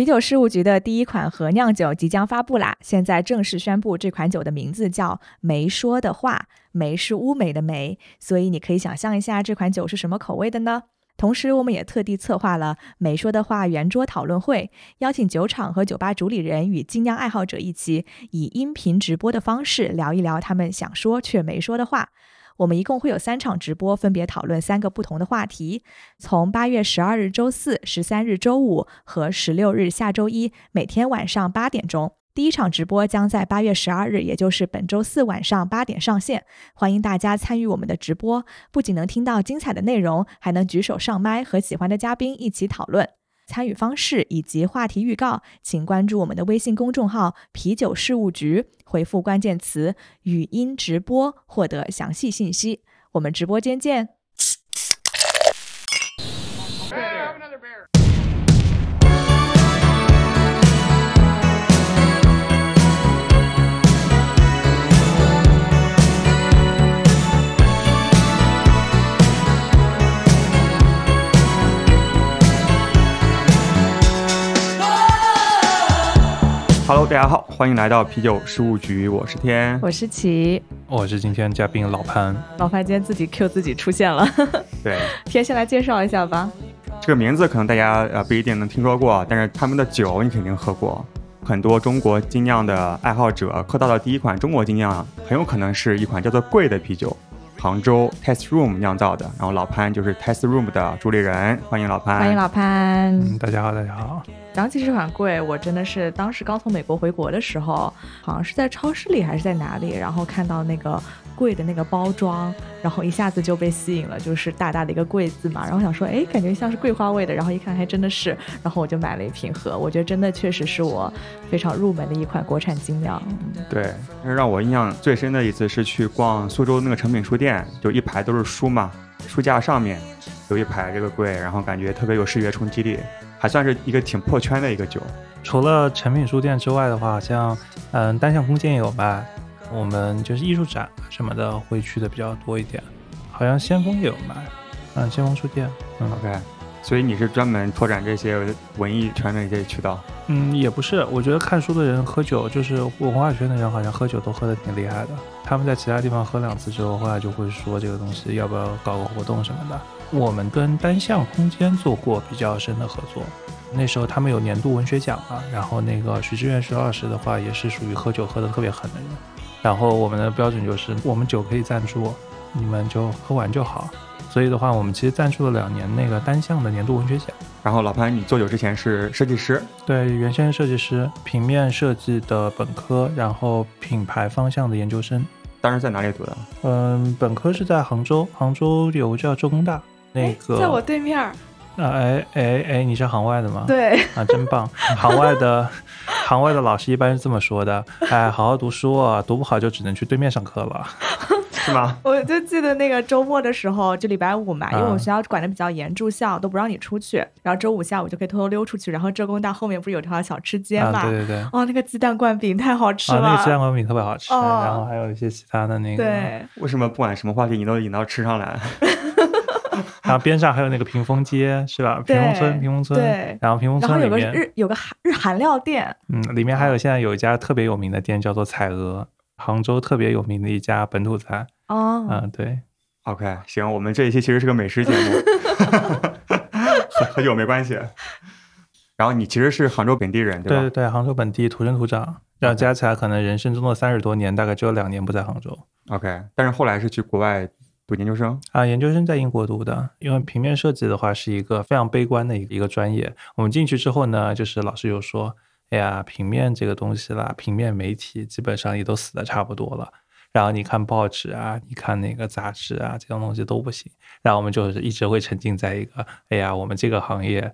啤酒事务局的第一款核酿酒即将发布啦！现在正式宣布，这款酒的名字叫“没说的话”，梅是乌梅的梅，所以你可以想象一下这款酒是什么口味的呢？同时，我们也特地策划了“没说的话”圆桌讨论会，邀请酒厂和酒吧主理人与精酿爱好者一起，以音频直播的方式聊一聊他们想说却没说的话。我们一共会有三场直播，分别讨论三个不同的话题。从八月十二日周四、十三日周五和十六日下周一，每天晚上八点钟，第一场直播将在八月十二日，也就是本周四晚上八点上线。欢迎大家参与我们的直播，不仅能听到精彩的内容，还能举手上麦和喜欢的嘉宾一起讨论。参与方式以及话题预告，请关注我们的微信公众号“啤酒事务局”，回复关键词“语音直播”获得详细信息。我们直播间见。Hello，大家好，欢迎来到啤酒事务局，我是天，我是齐，我是今天嘉宾老潘。老潘今天自己 Q 自己出现了，对，天先来介绍一下吧。这个名字可能大家呃不一定能听说过，但是他们的酒你肯定喝过。很多中国精酿的爱好者喝到的第一款中国精酿，很有可能是一款叫做贵的啤酒，杭州 Test Room 酿造的。然后老潘就是 Test Room 的主理人，欢迎老潘。欢迎老潘。嗯，大家好，大家好。讲起这款柜，我真的是当时刚从美国回国的时候，好像是在超市里还是在哪里，然后看到那个贵的那个包装，然后一下子就被吸引了，就是大大的一个贵字嘛，然后想说，哎，感觉像是桂花味的，然后一看还真的是，然后我就买了一瓶喝，我觉得真的确实是我非常入门的一款国产精酿。对，让我印象最深的一次是去逛苏州那个诚品书店，就一排都是书嘛，书架上面有一排这个柜，然后感觉特别有视觉冲击力。还算是一个挺破圈的一个酒。除了诚品书店之外的话，像嗯单向空间也有卖，我们就是艺术展什么的会去的比较多一点。好像先锋也有卖，嗯，先锋书店。嗯，OK。所以你是专门拓展这些文艺圈的一些渠道？嗯，也不是。我觉得看书的人喝酒，就是文化圈的人，好像喝酒都喝的挺厉害的。他们在其他地方喝两次之后，后来就会说这个东西要不要搞个活动什么的。我们跟单向空间做过比较深的合作，那时候他们有年度文学奖嘛，然后那个徐志远徐老师的话也是属于喝酒喝的特别狠的人，然后我们的标准就是我们酒可以赞助，你们就喝完就好，所以的话我们其实赞助了两年那个单项的年度文学奖。然后老潘，你做酒之前是设计师？对，原先设计师，平面设计的本科，然后品牌方向的研究生。当时在哪里读的？嗯，本科是在杭州，杭州有个叫浙工大。那个在我对面儿，啊哎哎哎，你是行外的吗？对，啊真棒，行外的，行外的老师一般是这么说的，哎，好好读书啊，读不好就只能去对面上课了，是吗？我就记得那个周末的时候，就礼拜五嘛，因为我们学校管的比较严，住校都不让你出去，然后周五下午就可以偷偷溜出去，然后浙工大后面不是有条小吃街嘛？对对对，哦，那个鸡蛋灌饼太好吃了，那个鸡蛋灌饼特别好吃，然后还有一些其他的那个，对，为什么不管什么话题你都引到吃上来？然后边上还有那个屏风街，是吧？屏风村，屏风村。对。然后屏风村里面日有个韩日韩料店，嗯，里面还有现在有一家特别有名的店，叫做彩鹅，杭州特别有名的一家本土菜。哦。嗯，对。OK，行，我们这一期其实是个美食节目，和和酒没关系。然后你其实是杭州本地人，对吧？对对对，杭州本地土生土长，然后加起来可能人生中的三十多年，大概只有两年不在杭州。OK，但是后来是去国外。读研究生啊，研究生在英国读的。因为平面设计的话是一个非常悲观的一个专业。我们进去之后呢，就是老师就说：“哎呀，平面这个东西啦，平面媒体基本上也都死的差不多了。然后你看报纸啊，你看那个杂志啊，这种东西都不行。然后我们就是一直会沉浸在一个，哎呀，我们这个行业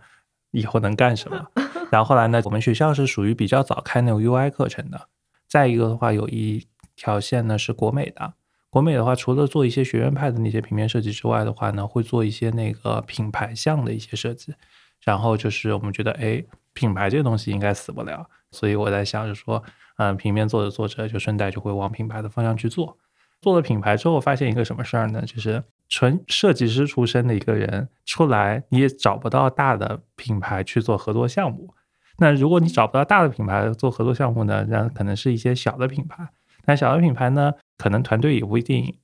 以后能干什么？然后后来呢，我们学校是属于比较早开那种 UI 课程的。再一个的话，有一条线呢是国美的。国美的话，除了做一些学院派的那些平面设计之外的话呢，会做一些那个品牌项的一些设计。然后就是我们觉得，哎，品牌这个东西应该死不了，所以我在想着说，嗯，平面做着做着就顺带就会往品牌的方向去做。做了品牌之后，发现一个什么事儿呢？就是纯设计师出身的一个人出来，你也找不到大的品牌去做合作项目。那如果你找不到大的品牌做合作项目呢，那可能是一些小的品牌。那小的品牌呢，可能团队也不一定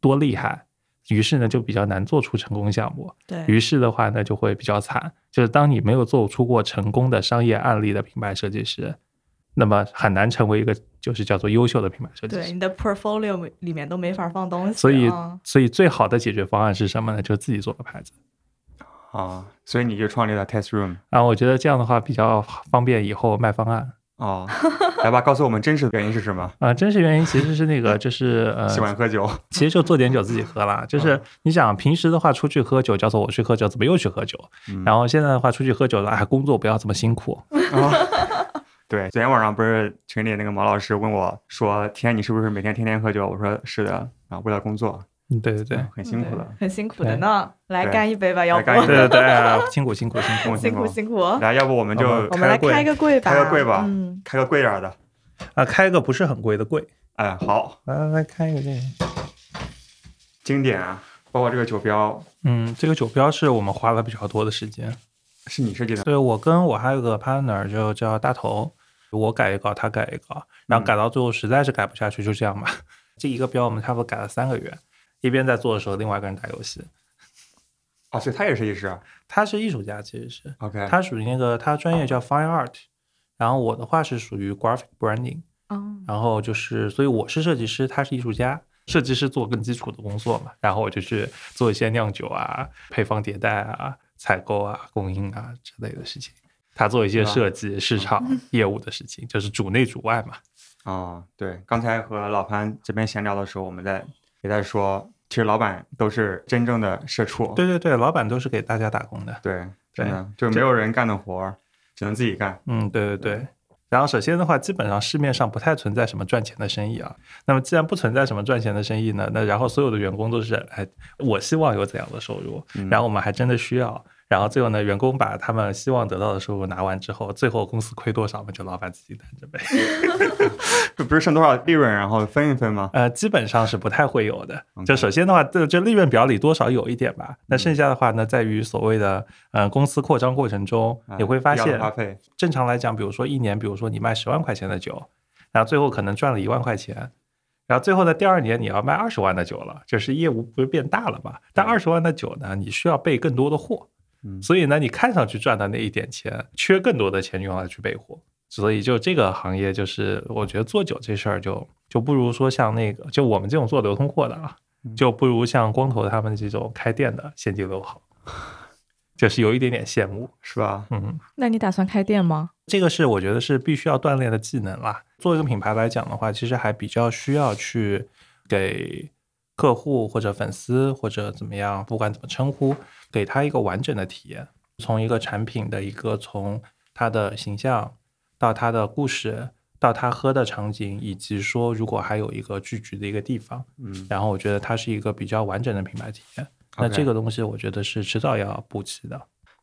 多厉害，于是呢就比较难做出成功项目。对于是的话呢，就会比较惨。就是当你没有做出过成功的商业案例的品牌设计师，那么很难成为一个就是叫做优秀的品牌设计师。对你的 portfolio 里面都没法放东西，所以啊，所以最好的解决方案是什么呢？就是自己做个牌子。啊，所以你就创立了 Test Room 啊我觉得这样的话比较方便以后卖方案。哦，来吧，告诉我们真实的原因是什么？啊、真实原因其实是那个，就是 呃，喜欢喝酒，其实就做点酒自己喝啦。就是你想平时的话出去喝酒，叫做我去喝酒，怎么又去喝酒？嗯然后现在的话出去喝酒了，哎，工作不要这么辛苦。对，昨天晚上不是群里那个毛老师问我说：“天，你是不是每天天天喝酒？”我说：“是的。”啊，为了工作，嗯，对对对，嗯很辛苦的。很辛苦的呢。来干一杯吧，要不干一杯对对对，哎辛苦辛苦辛苦。辛苦辛苦。来，要不我们就我们来开个柜吧，开个柜吧嗯，开个贵点儿的。啊，开个不是很贵的柜，哎，好，来来来开一个这个。经典啊！包括这个酒标嗯，这个酒标是我们花了比较多的时间。是你设计的，对我跟我还有个 partner 就叫大头，我改一稿，他改一稿，然后改到最后实在是改不下去，就这样吧。这一个标我们差不多改了三个月，一边在做的时候，另外一个人打游戏。哦，所以他也是设计师啊。他是艺术家，其实是 OK，他属于那个他专业叫 fine art，然后我的话是属于 graphic branding，哦，然后就是所以我是设计师，他是艺术家。设计师做更基础的工作嘛，然后我就去做一些酿酒啊、配方迭代啊、采购啊、供应啊之类的事情。他做一些设计、市场业务的事情，就是主内主外嘛。哦，对，刚才和老潘这边闲聊的时候，我们在也在说，其实老板都是真正的社畜。对对对，老板都是给大家打工的。对，真的就没有人干的活儿，只能自己干。嗯，对对对。然后首先的话，基本上市面上不太存在什么赚钱的生意啊。那么既然不存在什么赚钱的生意呢，那然后所有的员工都是哎，我希望有怎样的收入，嗯然后我们还真的需要。然后最后呢，员工把他们希望得到的收入拿完之后，最后公司亏多少嘛，就老板自己担着呗。这不是剩多少利润，然后分一分吗？呃，基本上是不太会有的。就首先的话，这这利润表里多少有一点吧。那剩下的话呢，在于所谓的呃公司扩张过程中，啊你会发现，正常来讲，比如说一年，比如说你卖十万块钱的酒，然后最后可能赚了一万块钱，然后最后呢，第二年你要卖二十万的酒了，就是业务不是变大了嘛？但二十万的酒呢，你需要备更多的货，嗯所以呢，你看上去赚的那一点钱，缺更多的钱用来去备货。所以就这个行业，就是我觉得做酒这事儿就就不如说像那个，就我们这种做流通货的啊，就不如像光头他们这种开店的现金流好，就是有一点点羡慕，是吧？嗯。那你打算开店吗？这个是我觉得是必须要锻炼的技能啦。做一个品牌来讲的话，其实还比较需要去给客户或者粉丝或者怎么样，不管怎么称呼，给他一个完整的体验。从一个产品的一个从它的形象到它的故事，到他喝的场景，以及说如果还有一个聚集的一个地方，嗯，然后我觉得它是一个比较完整的品牌体验。那这个东西我觉得是迟早要补齐的。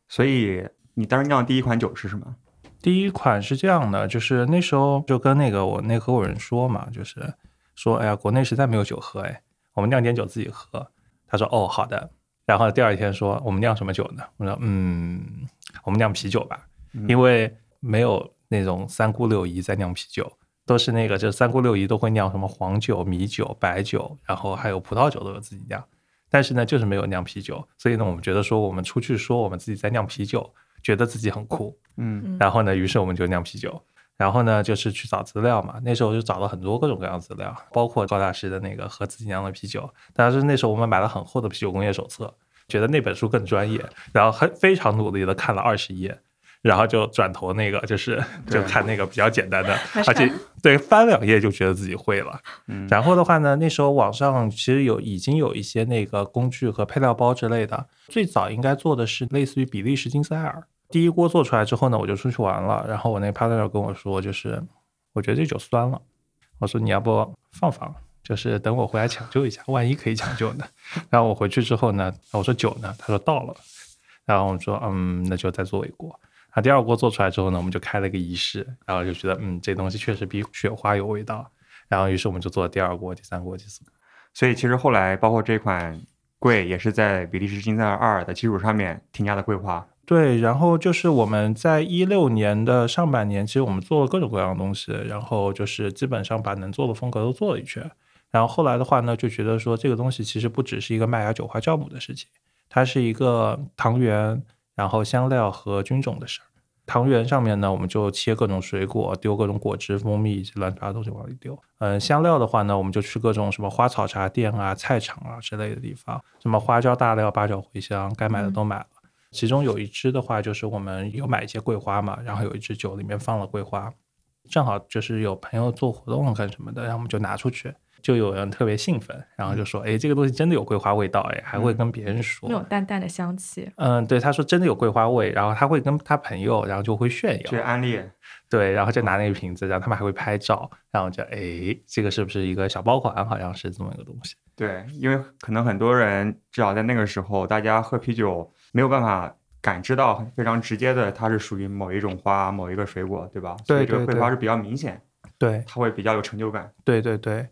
所以你当时酿的第一款酒是什么？第一款是这样的，就是那时候就跟那个我那合伙人说嘛，就是说，哎呀，国内实在没有酒喝，哎，我们酿点酒自己喝。他说，哦，好的。然后第二天说，我们酿什么酒呢？我说，嗯，我们酿啤酒吧，因为没有那种三姑六姨在酿啤酒，都是那个就是三姑六姨都会酿什么黄酒、米酒、白酒，然后还有葡萄酒都有自己酿。但是呢，就是没有酿啤酒，所以呢，我们觉得说我们出去说我们自己在酿啤酒，觉得自己很酷。嗯然后呢，于是我们就酿啤酒，然后呢就是去找资料嘛。那时候就找了很多各种各样的资料，包括高大师的那个和自己酿的啤酒。但是那时候我们买了很厚的啤酒工业手册，觉得那本书更专业，然后很非常努力的看了二十页。然后就转头那个，就是就看那个比较简单的，而且对翻两页就觉得自己会了。嗯然后的话呢，那时候网上其实有已经有一些那个工具和配料包之类的。最早应该做的是类似于比利时金塞尔。第一锅做出来之后呢，我就出去玩了。然后我那个 partner 跟我说，就是我觉得这酒酸了。我说你要不放放，就是等我回来抢救一下，万一可以抢救呢。然后我回去之后呢，我说酒呢？他说到了。然后我说嗯，那就再做一锅。啊，第二锅做出来之后呢，我们就开了个仪式，然后就觉得嗯，这东西确实比雪花有味道。然后于是我们就做了第二锅、第三锅、第四锅。所以其实后来包括这款柜也是在比利时金塞尔二的基础上面添加的桂花。对，然后就是我们在一六年的上半年，其实我们做了各种各样的东西，然后就是基本上把能做的风格都做了一圈。然后后来的话呢，就觉得说这个东西其实不只是一个麦芽酒花酵母的事情，它是一个糖源、然后香料和菌种的事儿。糖源上面呢，我们就切各种水果，丢各种果汁、蜂蜜以及乱七八糟东西往里丢。嗯，香料的话呢，我们就去各种什么花草茶店啊、菜场啊之类的地方，什么花椒、大料、八角、茴香，该买的都买了。其中有一支的话，就是我们有买一些桂花嘛，然后有一支酒里面放了桂花，正好就是有朋友做活动干什么的，然后我们就拿出去。就有人特别兴奋，然后就说：“哎，这个东西真的有桂花味道，哎，还会跟别人说那种淡淡的香气。”嗯，对，他说真的有桂花味，然后他会跟他朋友，然后就会炫耀，去安利，对，然后就拿那个瓶子，然后他们还会拍照，然后就哎，这个是不是一个小爆款？好像是这么一个东西。对，因为可能很多人至少在那个时候，大家喝啤酒没有办法感知到非常直接的，它是属于某一种花、某一个水果，对吧？对，这个桂花是比较明显，对，它会比较有成就感。对对对。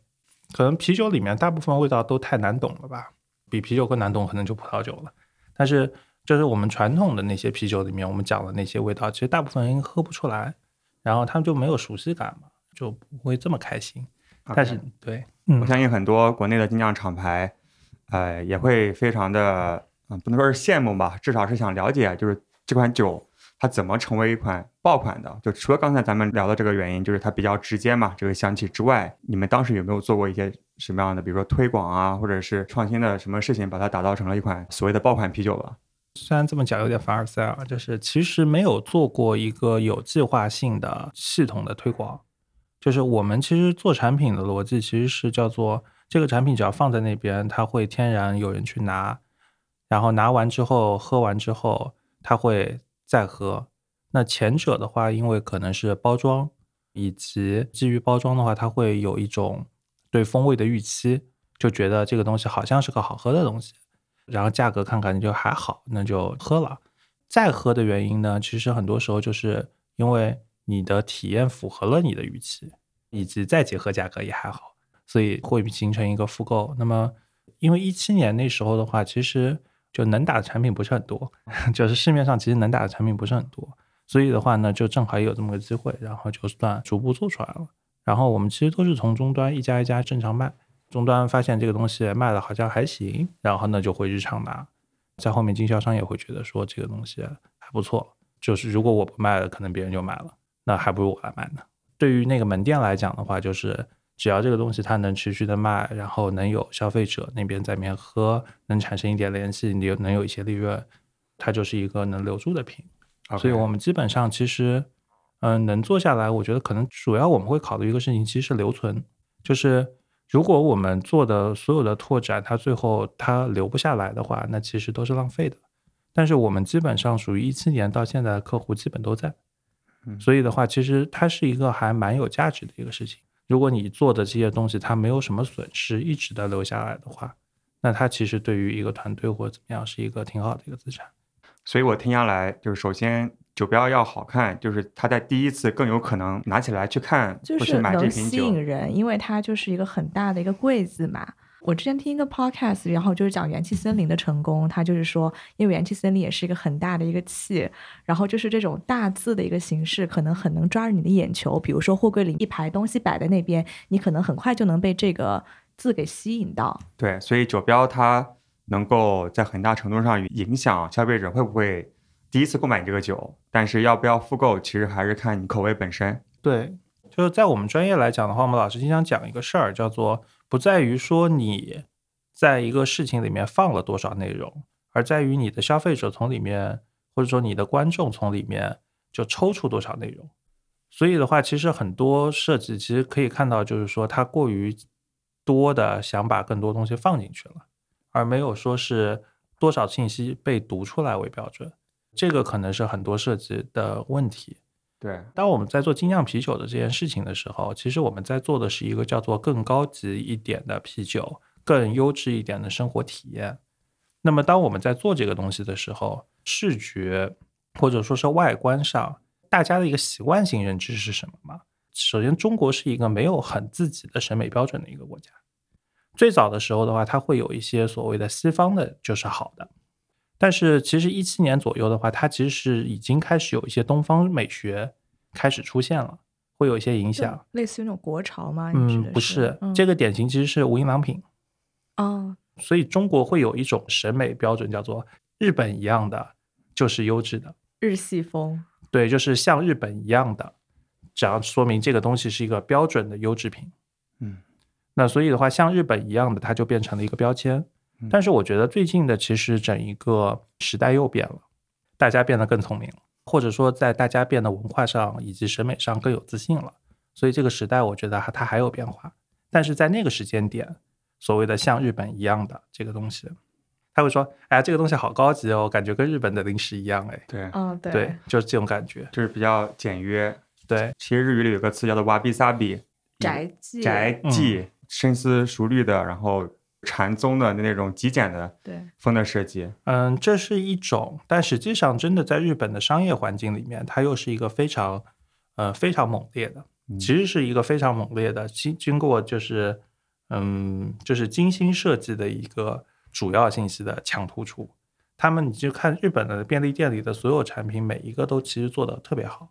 可能啤酒里面大部分味道都太难懂了吧？比啤酒更难懂可能就葡萄酒了。但是就是我们传统的那些啤酒里面，我们讲的那些味道，其实大部分人喝不出来，然后他们就没有熟悉感嘛，就不会这么开心。但是对，我相信很多国内的精酿厂牌，呃，也会非常的，嗯，不能说是羡慕吧，至少是想了解，就是这款酒。它怎么成为一款爆款的？就除了刚才咱们聊的这个原因，就是它比较直接嘛，这个香气之外，你们当时有没有做过一些什么样的，比如说推广啊，或者是创新的什么事情，把它打造成了一款所谓的爆款啤酒了？虽然这么讲有点凡尔赛啊，就是其实没有做过一个有计划性的系统的推广。就是我们其实做产品的逻辑其实是叫做这个产品只要放在那边，它会天然有人去拿，然后拿完之后喝完之后，它会。再喝，那前者的话，因为可能是包装，以及基于包装的话，它会有一种对风味的预期，就觉得这个东西好像是个好喝的东西，然后价格看看就还好，那就喝了。再喝的原因呢，其实很多时候就是因为你的体验符合了你的预期，以及再结合价格也还好，所以会形成一个复购。那么，因为一七年那时候的话，其实。就能打的产品不是很多，就是市面上其实能打的产品不是很多，所以的话呢，就正好也有这么个机会，然后就算逐步做出来了。然后我们其实都是从终端一家一家正常卖，终端发现这个东西卖的好像还行，然后呢就会日常拿，在后面经销商也会觉得说这个东西还不错，就是如果我不卖了，可能别人就买了，那还不如我来卖呢。对于那个门店来讲的话，就是。只要这个东西它能持续的卖，然后能有消费者那边在里面喝，能产生一点联系，你能有一些利润，它就是一个能留住的品。所以我们基本上其实，嗯，能做下来，我觉得可能主要我们会考虑一个事情，其实是留存。就是如果我们做的所有的拓展，它最后它留不下来的话，那其实都是浪费的。但是我们基本上属于一七年到现在的客户基本都在，所以的话，其实它是一个还蛮有价值的一个事情。如果你做的这些东西它没有什么损失，一直的留下来的话，那它其实对于一个团队或者怎么样是一个挺好的一个资产。所以我听下来，就是首先酒标要好看，就是它在第一次更有可能拿起来去看，就是能吸引人，因为它就是一个很大的一个柜子嘛。我之前听一个 podcast，然后就是讲元气森林的成功，他就是说，因为元气森林也是一个很大的一个气，然后就是这种大字的一个形式，可能很能抓住你的眼球。比如说货柜里一排东西摆在那边，你可能很快就能被这个字给吸引到。对，所以酒标它能够在很大程度上影响消费者会不会第一次购买这个酒，但是要不要复购，其实还是看你口味本身。对，就是在我们专业来讲的话，我们老师经常讲一个事儿，叫做。不在于说你在一个事情里面放了多少内容，而在于你的消费者从里面，或者说你的观众从里面就抽出多少内容。所以的话，其实很多设计其实可以看到，就是说它过于多的想把更多东西放进去了，而没有说是多少信息被读出来为标准。这个可能是很多设计的问题。对，当我们在做精酿啤酒的这件事情的时候，其实我们在做的是一个叫做更高级一点的啤酒，更优质一点的生活体验。那么，当我们在做这个东西的时候，视觉或者说是外观上，大家的一个习惯性认知是什么吗？首先，中国是一个没有很自己的审美标准的一个国家。最早的时候的话，它会有一些所谓的西方的就是好的，但是其实一七年左右的话，它其实是已经开始有一些东方美学开始出现了，会有一些影响。类似于那种国潮吗？嗯，不是，嗯这个典型其实是无印良品。哦，所以中国会有一种审美标准，叫做日本一样的就是优质的，日系风，对，就是像日本一样的，只要说明这个东西是一个标准的优质品。嗯，那所以的话，像日本一样的，它就变成了一个标签嗯。但是我觉得最近的其实整一个时代又变了，大家变得更聪明了，或者说在大家变得文化上以及审美上更有自信了。所以这个时代，我觉得它它还有变化，但是在那个时间点，所谓的像日本一样的这个东西，他会说：“哎呀，这个东西好高级哦，感觉跟日本的零食一样。”哎，对，嗯，对，对，就是这种感觉。就是比较简约。对，其实日语里有个词叫做 wabi sabi，宅记，宅记，深思熟虑的，然后禅宗的那种极简的对，风的设计。嗯，这是一种，但实际上真的在日本的商业环境里面，它又是一个非常，呃，非常猛烈的，嗯。其实是一个非常猛烈的，经经过就是，嗯，就是精心设计的一个主要信息的强突出。他们你就看日本的便利店里的所有产品，每一个都其实做的特别好，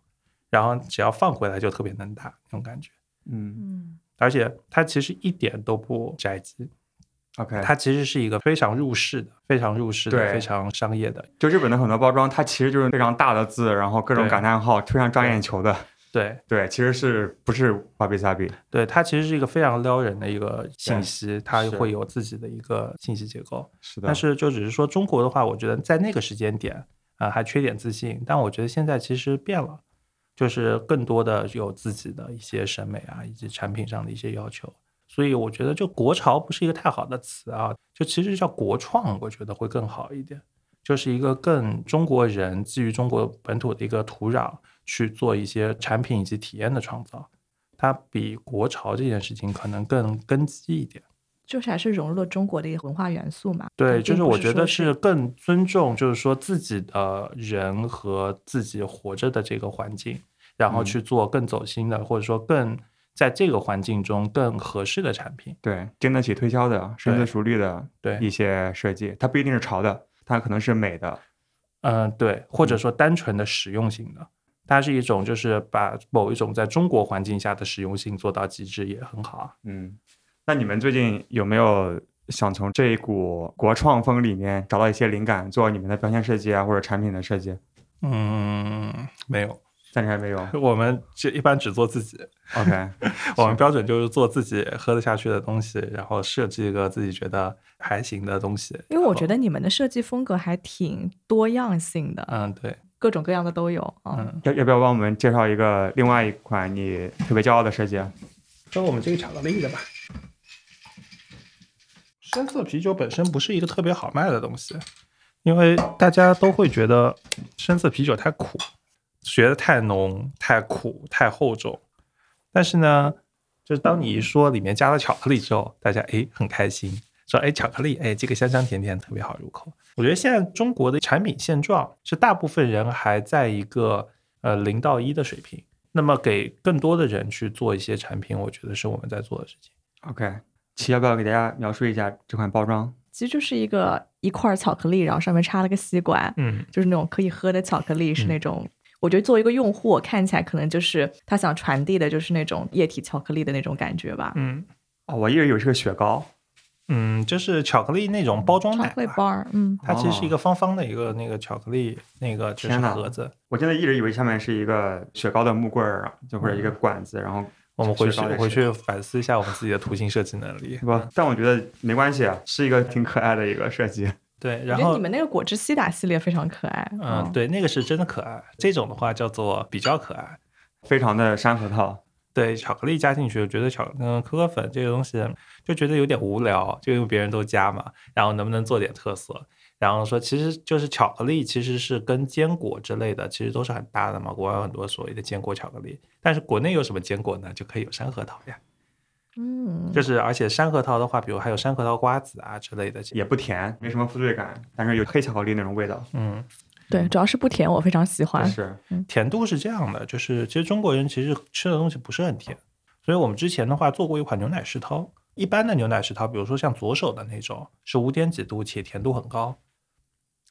然后只要放回来就特别能打那种感觉，嗯。嗯，而且它其实一点都不宅基，，OK，它其实是一个非常入世的、非常入世的、对非常商业的。就日本的很多包装，它其实就是非常大的字，然后各种感叹号，非常抓眼球的。对对，其实是不是花比萨比对，它其实是一个非常撩人的一个信息，它是会有自己的一个信息结构。是的，但是就只是说中国的话，我觉得在那个时间点啊、还缺点自信，但我觉得现在其实变了，就是更多的有自己的一些审美啊，以及产品上的一些要求。所以我觉得就国潮不是一个太好的词啊，就其实叫国创，我觉得会更好一点，就是一个更中国人基于中国本土的一个土壤去做一些产品以及体验的创造，它比国潮这件事情可能更根基一点。就是还是融入了中国的一个文化元素嘛。对，就是我觉得是更尊重，就是说自己的人和自己活着的这个环境，然后嗯去做更走心的，或者说更在这个环境中更合适的产品。对经得起推销的、深思熟虑的对一些设计，它不一定是潮的，它可能是美的。嗯，对，或者嗯说单纯的实用性的，它是一种就是把某一种在中国环境下的实用性做到极致，也很好啊。嗯，那你们最近有没有想从这一股国创风里面找到一些灵感，做你们的标签设计啊，或者产品的设计？嗯，没有，暂时还没有。我们就一般只做自己。OK，我们标准就是做自己喝得下去的东西，然后设计一个自己觉得还行的东西。因为我觉得你们的设计风格还挺多样性的，嗯，对，各种各样的都有啊。嗯，要要不要帮我们介绍一个另外一款你特别骄傲的设计？啊说我们这个巧克力的吧。深色啤酒本身不是一个特别好卖的东西，因为大家都会觉得深色啤酒太苦，觉得太浓、太苦、太厚重。但是呢，就是当你一说里面加了巧克力之后，大家哎很开心，说哎巧克力哎这个香香甜甜特别好入口。我觉得现在中国的产品现状是大部分人还在一个呃零到一的水平，那么给更多的人去做一些产品，我觉得是我们在做的事情。OK，齐要不要给大家描述一下这款包装？其实就是一个一块巧克力，然后上面插了个吸管，嗯，就是那种可以喝的巧克力，是嗯那种。我觉得作为一个用户，我看起来可能就是他想传递的就是那种液体巧克力的那种感觉吧。嗯哦，我一直以为是个雪糕。嗯，就是巧克力那种包装巧奶吧，克力包儿，嗯，它其实是一个方方的一个那个巧克力那个就是盒子。我现在一直以为下面是一个雪糕的木棍儿啊，就或者一个管子，然后我们回去回去反思一下我们自己的图形设计能力。不，但我觉得没关系啊，是一个挺可爱的一个设计。对，然后你们那个果汁西打系列非常可爱。嗯，对，那个是真的可爱。这种的话叫做比较可爱。非常的山核桃，对，巧克力加进去，我觉得巧嗯可可粉这个东西就觉得有点无聊，就因为别人都加嘛，然后能不能做点特色？然后说其实就是巧克力其实是跟坚果之类的其实都是很搭的嘛，国外有很多所谓的坚果巧克力，但是国内有什么坚果呢？就可以有山核桃呀，嗯，就是而且山核桃的话，比如还有山核桃瓜子啊之类的，也不甜，没什么负罪感，但是有黑巧克力那种味道。嗯，对，主要是不甜，我非常喜欢。是，甜度是这样的，就是其实中国人其实吃的东西不是很甜，所以我们之前的话做过一款牛奶石涛，一般的牛奶石涛，比如说像左手的那种，是五点几度且甜度很高，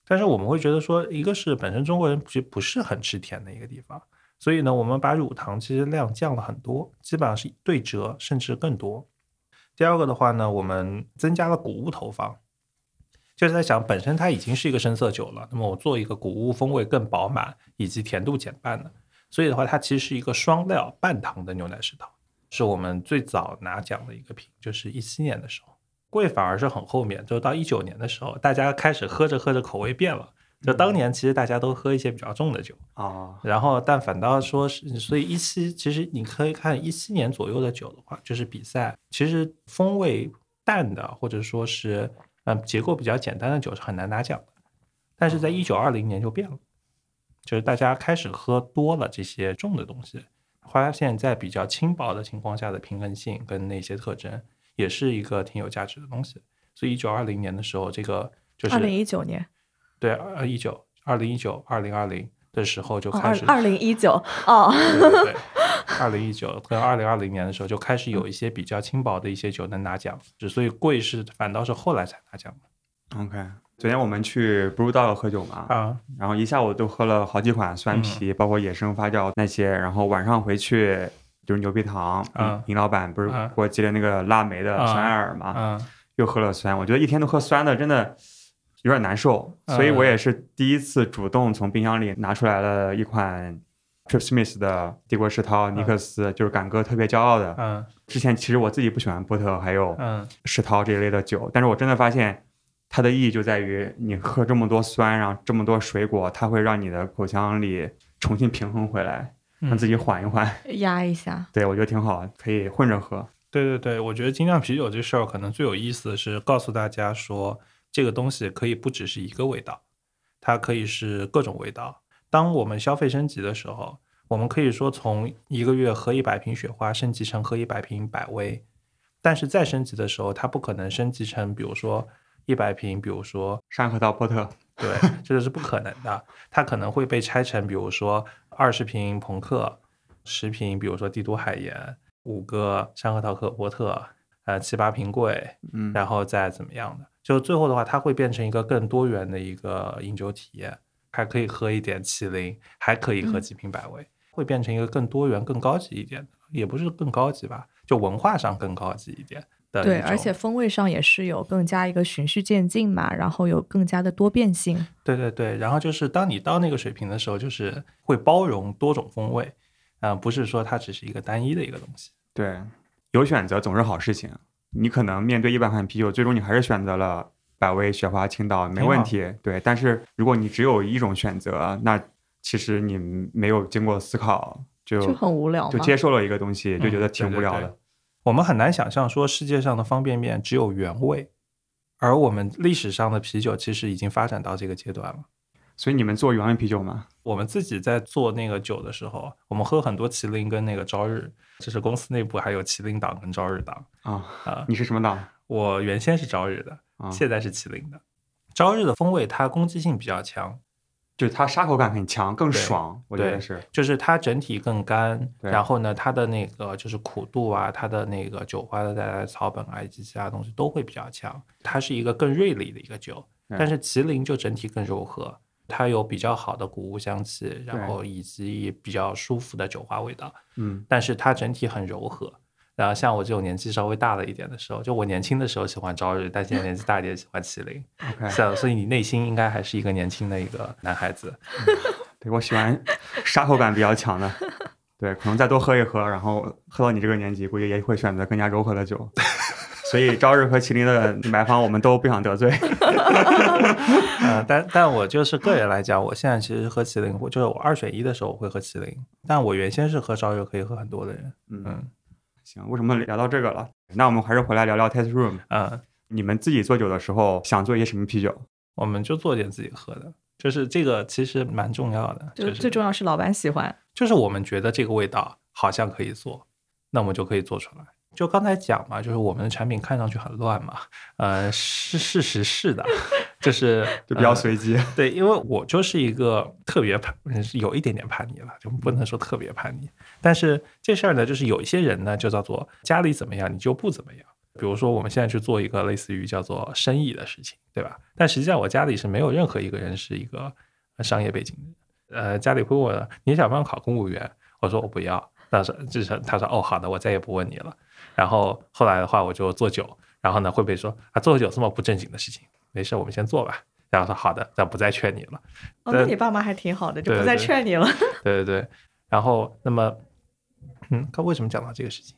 但是我们会觉得说，一个是本身中国人其实不是很吃甜的一个地方，所以呢，我们把乳糖其实量降了很多，基本上是对折甚至更多。第二个的话呢，我们增加了谷物投放，就是在想本身它已经是一个深色酒了，那么我做一个谷物风味更饱满以及甜度减半的，所以的话，它其实是一个双料半糖的牛奶石桃，是我们最早拿奖的一个品，就是一七年的时候。贵反而是很后面，就是到一九年的时候，大家开始喝着喝着口味变了。就当年其实大家都喝一些比较重的酒啊，然后但反倒说是，所以一七其实你可以看一七年左右的酒的话，就是比赛其实风味淡的或者说是嗯结构比较简单的酒是很难拿奖的。但是在一九二零年就变了，就是大家开始喝多了这些重的东西，发现在比较轻薄的情况下的平衡性跟那些特征。也是一个挺有价值的东西，所以一九二零年的时候，这个就是二零一九年，对，二一九二零一九二零二零的时候就开始二零一九哦，对对对，二零一九跟 二零二零年的时候就开始有一些比较轻薄的一些酒能拿奖，所以贵是反倒是后来才拿奖的。OK，昨天我们去 Brew Dog 喝酒嘛，啊，然后一下午都喝了好几款酸啤，包括野生发酵那些，然后晚上回去。就是牛皮糖，嗯，林老板不是给我寄了那个腊梅的酸艾尔嘛，嗯，又喝了酸，我觉得一天都喝酸的，真的有点难受，所以我也是第一次主动从冰箱里拿出来了一款 Trip Smith 的帝国世涛尼克斯，就是敢哥特别骄傲的，嗯，之前其实我自己不喜欢波特还有嗯世涛这一类的酒，但是我真的发现它的意义就在于你喝这么多酸，然后这么多水果，它会让你的口腔里重新平衡回来。让自己缓一缓，压一下。对，我觉得挺好，可以混着喝。对对对，我觉得精酿啤酒这事儿可能最有意思的是告诉大家说，这个东西可以不只是一个味道，它可以是各种味道。当我们消费升级的时候，我们可以说从一个月喝一百瓶雪花升级成喝一百瓶百威，但是再升级的时候，它不可能升级成比如说一百瓶，比如说山核桃波特。对，这个是不可能的。它可能会被拆成，比如说二十瓶朋克，十瓶，比如说帝都海盐，五个山核桃可波特，呃，七八瓶贵，嗯，然后再怎么样的，就最后的话，它会变成一个更多元的一个饮酒体验，还可以喝一点麒麟，还可以喝几瓶百威，会变成一个更多元、更高级一点的，也不是更高级吧，就文化上更高级一点的。对，而且风味上也是有更加一个循序渐进嘛，然后有更加的多变性。对对对，然后就是当你到那个水平的时候，就是会包容多种风味，嗯，不是说它只是一个单一的一个东西。对，有选择总是好事情。你可能面对一百款啤酒，最终你还是选择了百威、雪花、青岛，没问题。对，但是如果你只有一种选择，那其实你没有经过思考，就就很无聊，就接受了一个东西，就觉得挺无聊的。我们很难想象说世界上的方便面只有原味，而我们历史上的啤酒其实已经发展到这个阶段了。所以你们做原味啤酒吗？我们自己在做那个酒的时候，我们喝很多麒麟跟那个朝日，就是公司内部还有麒麟党跟朝日党啊啊。你是什么党？我原先是朝日的，现在是麒麟的。朝日的风味它攻击性比较强。就是它沙口感很强，更爽，我觉得是。就是它整体更干，然后呢，它的那个就是苦度啊，它的那个酒花的带来的草本啊以及其他东西都会比较强。它是一个更锐利的一个酒，但是麒麟就整体更柔和，它有比较好的谷物香气，然后以及比较舒服的酒花味道。嗯，但是它整体很柔和。然后像我这种年纪稍微大了一点的时候，就我年轻的时候喜欢朝日，但现在年纪大一点喜欢麒麟。OK，所以你内心应该还是一个年轻的一个男孩子。对我喜欢沙口感比较强的，对，可能再多喝一喝，然后喝到你这个年纪，估计也会选择更加柔和的酒。所以朝日和麒麟的买方我们都不想得罪。呃，但但我就是个人来讲，我现在其实喝麒麟，我就是我二选一的时候我会喝麒麟，但我原先是喝朝日可以喝很多的人。嗯。行，为什么聊到这个了？那我们还是回来聊聊 Test Room。嗯，你们自己做酒的时候想做一些什么啤酒？我们就做点自己喝的，就是这个其实蛮重要的。就是最重要是老板喜欢，就是我们觉得这个味道好像可以做，那我们就可以做出来。就刚才讲嘛，就是我们的产品看上去很乱嘛，呃，是事实是的，就是 就比较随机。对，因为我就是一个特别叛，有一点点叛逆了，就不能说特别叛逆。但是这事儿呢，就是有一些人呢，就叫做家里怎么样，你就不怎么样。比如说我们现在去做一个类似于叫做生意的事情，对吧？但实际上我家里是没有任何一个人是一个商业背景的。呃，家里会问你想不想考公务员？我说我不要。他说就是他说哦好的，我再也不问你了。然后后来的话我就做酒，然后呢会被说啊做酒这么不正经的事情，没事我们先做吧。然后说好的，那不再劝你了。哦，那你爸妈还挺好的，就不再劝你了。对对对。然后那么，嗯，他为什么讲到这个事情？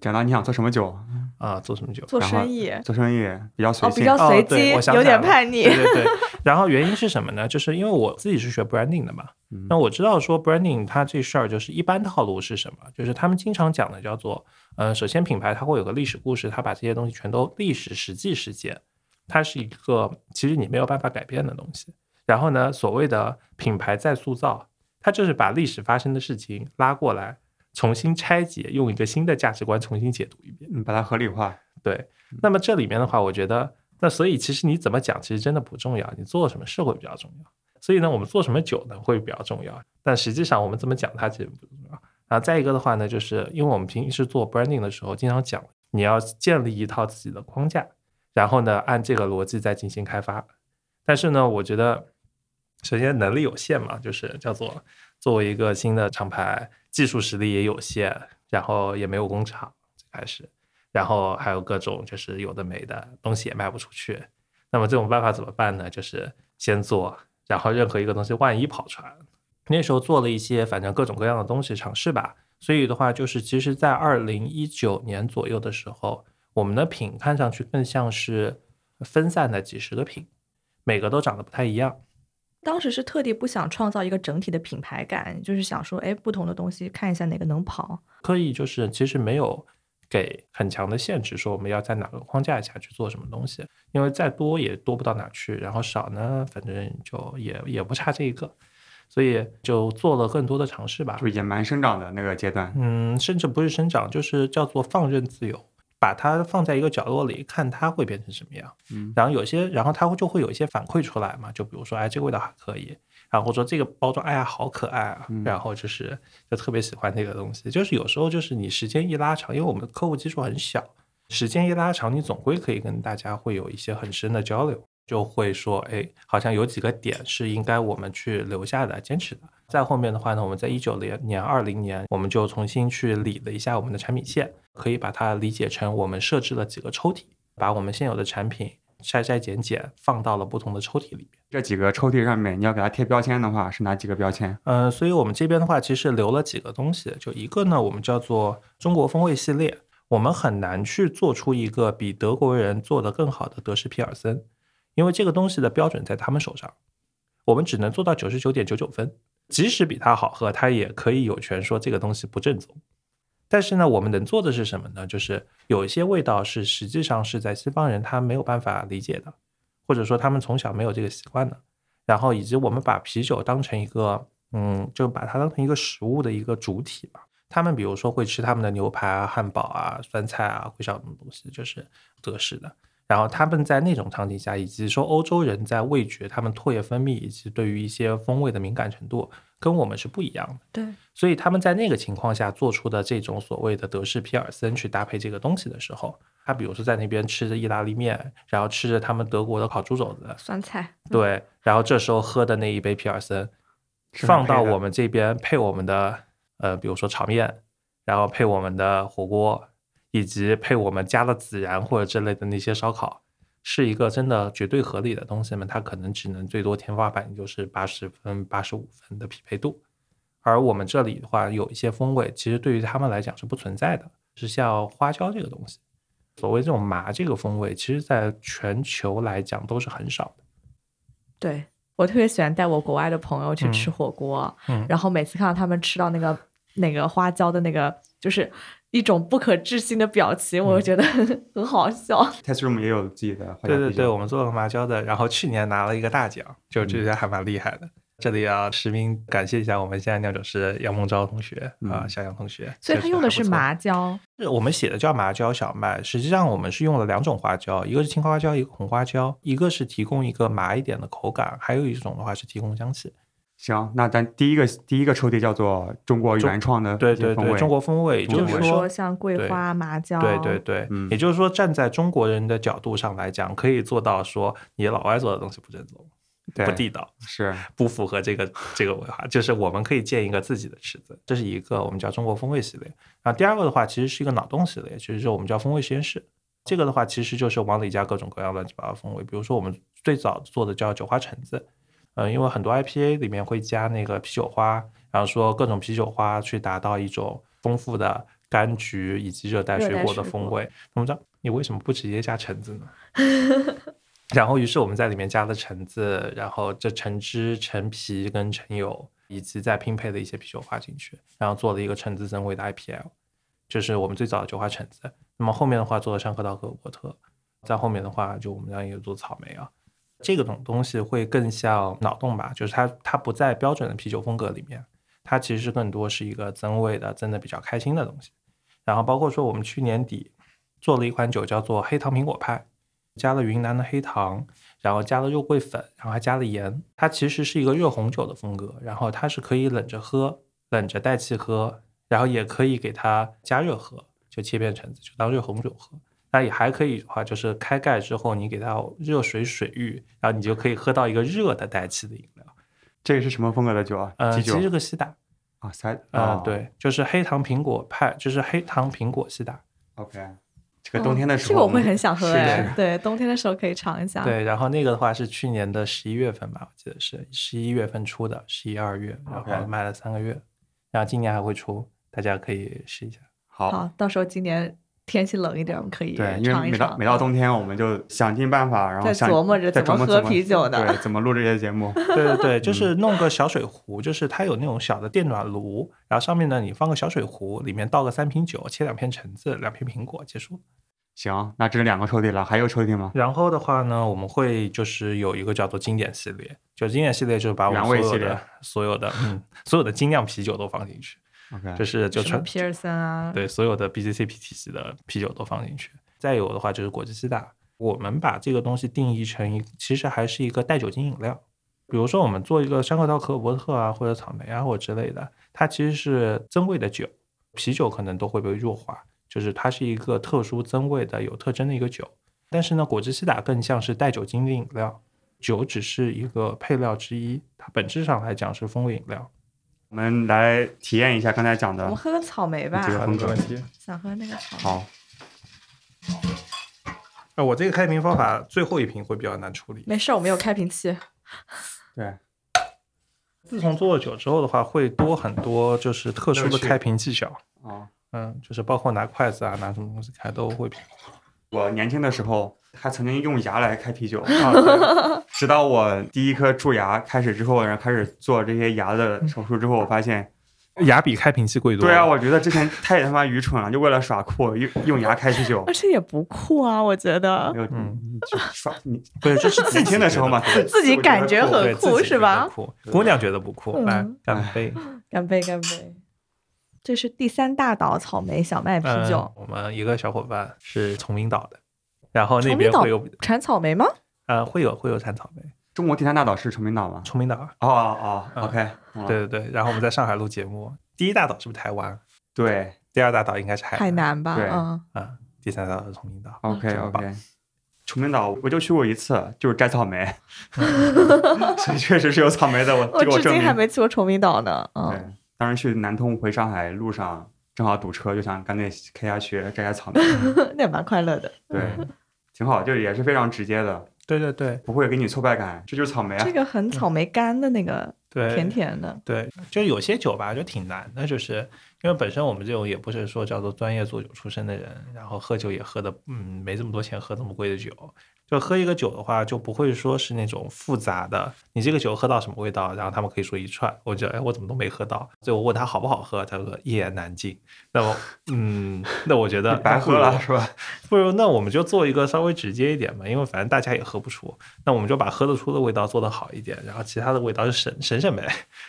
讲到你想做什么酒啊？做什么酒？做生意。做生意比较随性，比较随机，有点叛逆。对对对。然后原因是什么呢？就是因为我自己是学 branding 的嘛。那我知道说 branding 它这事儿就是一般套路是什么？就是他们经常讲的叫做，呃，首先品牌它会有个历史故事，它把这些东西全都历史实际事件，它是一个其实你没有办法改变的东西。然后呢，所谓的品牌再塑造，它就是把历史发生的事情拉过来。重新拆解，用一个新的价值观重新解读一遍，嗯，把它合理化。对，那么这里面的话，我觉得，那所以其实你怎么讲，其实真的不重要，你做什么事会比较重要。所以呢，我们做什么酒呢，会比较重要。但实际上，我们怎么讲它其实不重要。然后再一个的话呢，就是因为我们平时做 branding 的时候，经常讲你要建立一套自己的框架，然后呢，按这个逻辑再进行开发。但是呢，我觉得首先能力有限嘛，就是叫做作为一个新的厂牌。技术实力也有限，然后也没有工厂，最开始，然后还有各种就是有的没的东西也卖不出去。那么这种办法怎么办呢？就是先做，然后任何一个东西万一跑船，那时候做了一些反正各种各样的东西尝试吧。所以的话，就是其实，在二零一九年左右的时候，我们的品看上去更像是分散的几十个品，每个都长得不太一样。当时是特地不想创造一个整体的品牌感，就是想说，哎，不同的东西看一下哪个能跑。可以就是其实没有给很强的限制，说我们要在哪个框架下去做什么东西，因为再多也多不到哪去，然后少呢，反正就也也不差这一个，所以就做了更多的尝试吧。就野蛮生长的那个阶段，嗯，甚至不是生长，就是叫做放任自由。把它放在一个角落里，看它会变成什么样。嗯，然后有些，然后它会就会有一些反馈出来嘛，就比如说，哎，这个味道还可以，然后说这个包装，哎呀，好可爱啊，然后就是就特别喜欢这个东西。就是有时候就是你时间一拉长，因为我们的客户基数很小，时间一拉长，你总归可以跟大家会有一些很深的交流，就会说，哎，好像有几个点是应该我们去留下的、坚持的。再后面的话呢，我们在一九年、年二零年，我们就重新去理了一下我们的产品线。可以把它理解成我们设置了几个抽屉，把我们现有的产品筛筛减减放到了不同的抽屉里面。这几个抽屉上面，你要给它贴标签的话，是哪几个标签？嗯，所以我们这边的话，其实留了几个东西。就一个呢，我们叫做中国风味系列。我们很难去做出一个比德国人做得更好的德式皮尔森，因为这个东西的标准在他们手上，我们只能做到九十九点九九分。即使比它好喝，它也可以有权说这个东西不正宗。但是呢，我们能做的是什么呢？就是有一些味道是实际上是在西方人他没有办法理解的，或者说他们从小没有这个习惯的。然后以及我们把啤酒当成一个，嗯，就把它当成一个食物的一个主体吧。他们比如说会吃他们的牛排啊、汉堡啊、酸菜啊，会像什么东西，就是德式的。然后他们在那种场景下，以及说欧洲人在味觉、他们唾液分泌以及对于一些风味的敏感程度，跟我们是不一样的。对，所以他们在那个情况下做出的这种所谓的德式皮尔森去搭配这个东西的时候，他比如说在那边吃着意大利面，然后吃着他们德国的烤猪肘子、酸菜，对，然后这时候喝的那一杯皮尔森，放到我们这边配我们的呃，比如说炒面，然后配我们的火锅。以及配我们加了孜然或者之类的那些烧烤，是一个真的绝对合理的东西嘛？它可能只能最多天花板就是八十分、八十五分的匹配度。而我们这里的话，有一些风味，其实对于他们来讲是不存在的，是像花椒这个东西。所谓这种麻这个风味，其实在全球来讲都是很少的。对我特别喜欢带我国外的朋友去吃火锅，然后每次看到他们吃到那个那个花椒的那个，就是。一种不可置信的表情，我觉得很好笑。Test Room 也有自己的，对对对，我们做了麻椒的，然后去年拿了一个大奖，就这些还蛮厉害的。这里要实名感谢一下我们现在酿酒师杨梦昭同学啊，小杨同学。所以他用的是麻椒，是我们写的叫麻椒小麦，实际上我们是用了两种花椒，一个是青花椒，一个红花椒，一个是提供一个麻一点的口感，还有一种的话是提供香气。行，那咱第一个第一个抽屉叫做中国原创的对对对，中国风味，也就是说说，像桂花、麻椒，对对对，嗯也就是说，站在中国人的角度上来讲，可以做到说你老外做的东西不正宗、对不地道、是不符合这个这个文化，就是我们可以建一个自己的池子，这是一个我们叫中国风味系列。然后第二个的话，其实是一个脑洞系列，其实是我们叫风味实验室。这个的话，其实就是往里加各种各样乱七八糟风味，比如说我们最早做的叫酒花橙子，呃，因为很多 IPA 里面会加那个啤酒花，然后说各种啤酒花去达到一种丰富的柑橘以及热带水果的风味。那么这你为什么不直接加橙子呢？然后，于是我们在里面加了橙子，然后这橙汁、橙皮跟橙油，以及再拼配的一些啤酒花进去，然后做了一个橙子增味的 IPL，这是我们最早的酒花橙子。那么后面的话做了山核桃和波特，在后面的话就我们家也有做草莓啊，这个种东西会更像脑洞吧，就是它它不在标准的啤酒风格里面，它其实更多是一个增味的、增的比较开心的东西。然后包括说我们去年底做了一款酒叫做黑糖苹果派，加了云南的黑糖，然后加了肉桂粉，然后还加了盐。它其实是一个热红酒的风格，然后它是可以冷着喝、冷着带气喝，然后也可以给它加热喝，就切片橙子就当热红酒喝。那也还可以的话，就是开盖之后你给它热水水浴，然后你就可以喝到一个热的带气的饮料。这个是什么风格的酒啊？呃，其实是个西打，啊，塞啊、啊，对，就是黑糖苹果派，就是黑糖苹果西打。，OK，这个冬天的时候，这个我会很想喝的，对，冬天的时候可以尝一下。，对，然后那个的话是去年的十一月份吧，我记得是十一月份出的，十一二月，然后卖了三个月，然后今年还会出，大家可以试一下。好。好，到时候今年天气冷一点，我们可以对，因为尝一尝。每到每到冬天，我们就想尽办法，然后在想琢磨着怎么喝啤酒的对，怎么录这些节目。对对对，嗯就是弄个小水壶，就是它有那种小的电暖炉，然后上面呢你放个小水壶，里面倒个三瓶酒，切两片橙子，两片苹果，结束。行，那这是两个抽屉了，还有抽屉吗？然后的话呢，我们会就是有一个叫做经典系列，就经典系列就是把我们所有的所有的嗯所有的精酿啤酒都放进去，OK，就是就纯皮尔森啊，对所有的 BCCP 体系的啤酒都放进去。再有的话就是果汁西打，我们把这个东西定义成一，其实还是一个带酒精饮料。比如说我们做一个山核桃可可波特啊，或者草莓啊，或者之类的，它其实是增味的酒，啤酒可能都会被弱化，就是它是一个特殊增味的有特征的一个酒。但是呢，果汁西打更像是带酒精的饮料，酒只是一个配料之一，它本质上来讲是风味饮料。我们来体验一下刚才讲的我们喝个草莓吧这，个风格。题。想喝那个草莓。好，呃，我这个开瓶方法最后一瓶会比较难处理。没事儿，我们有开瓶器。对，自从做了酒之后的话，会多很多就是特殊的开瓶技巧。啊，嗯，就是包括拿筷子啊，拿什么东西开都会瓶。我年轻的时候还曾经用牙来开啤酒，啊，对直到我第一颗蛀牙开始之后，然后开始做这些牙的手术之后，我发现，牙比开瓶器贵多了。对啊，我觉得之前太他妈愚蠢了，就为了耍酷用用牙开啤酒而，且也不酷啊，我觉得没有，嗯 耍你 不是，这是年轻的时候嘛，自自己感觉很酷是吧酷，姑娘觉得不酷，嗯来干杯！干杯干杯！这是第三大岛草莓小麦啤酒嗯，我们一个小伙伴是崇明岛的，然后那边会有产草莓吗？呃会有会有产草莓，中国第三大岛是崇明岛吗？崇明岛。哦哦，OK，对对对，然后我们在上海录节目，第一大岛是不是台湾？对第二大岛应该是海海南吧，对嗯，啊，第三大岛是崇明岛。OK OK。崇明岛我就去过一次，就是摘草莓，所以确实是有草莓的。我 我至今还。没去过崇明岛呢，对嗯，，当时去南通回上海路上正好堵车，就想干脆开下去摘摘草莓。那也蛮快乐的。对，挺好，就是也是非常直接的，对对对不会给你挫败感，这就是草莓啊这。个很草莓干的那个，对，甜甜的，对，就有些酒吧就挺难的，就是因为本身我们这种也不是说叫做专业做酒出身的人，然后喝酒也喝的嗯没这么多钱喝这么贵的酒，就喝一个酒的话就不会说是那种复杂的，你这个酒喝到什么味道，然后他们可以说一串，我觉得哎我怎么都没喝到，所以我问他好不好喝，他说一言难尽，那么嗯那我觉得白喝了是吧？不如那我们就做一个稍微直接一点嘛，因为反正大家也喝不出，那我们就把喝得出的味道做得好一点，然后其他的味道就省省省呗，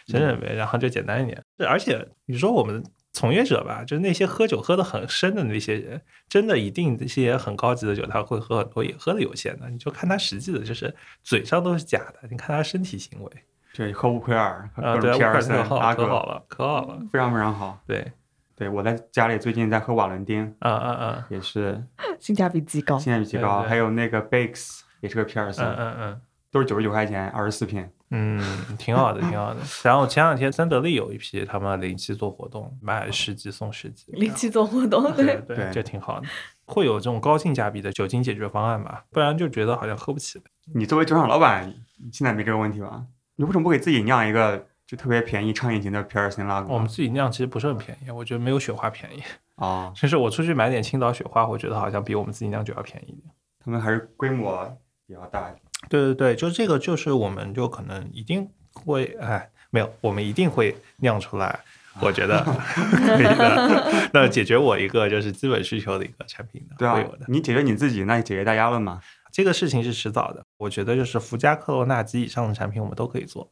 省省呗，然后就简单一点。是而且你说我们从业者吧，就是那些喝酒喝得很深的那些人，真的一定这些很高级的酒他会喝很多，也喝的有限的，你就看他实际的，就是嘴上都是假的，你看他身体行为。对，喝乌奎尔，喝啊，对，各种皮尔乌克兰森、可好，可，好了，可好了。非常非常好。对，对我在家里最近在喝瓦伦丁，啊啊啊，也是 性价比极高。性价比极高，还有那个 Bakes 也是个皮尔森，嗯嗯嗯。都是九十九块钱，二十四瓶。嗯，挺好的，挺好的。然后前两天三得利有一批他们零七做活动，买十级送十级，零七做活动，对对，对，对这挺好的。会有这种高性价比的酒精解决方案吧？不然就觉得好像喝不起。你作为酒厂老板，现在没这个问题吧？你为什么不给自己酿一个就特别便宜、畅饮型的皮尔森拉格？我们自己酿其实不是很便宜，我觉得没有雪花便宜。啊，其实我出去买点青岛雪花，我觉得好像比我们自己酿酒要便宜一点。他们还是规模比较大。对对对，就这个就是我们就可能一定会，哎，没有，我们一定会酿出来。我觉得 可以的，那解决我一个就是基本需求的一个产品的，对啊。你解决你自己，那你解决大家了吗？这个事情是迟早的，我觉得就是福加克罗纳及以上的产品我们都可以做，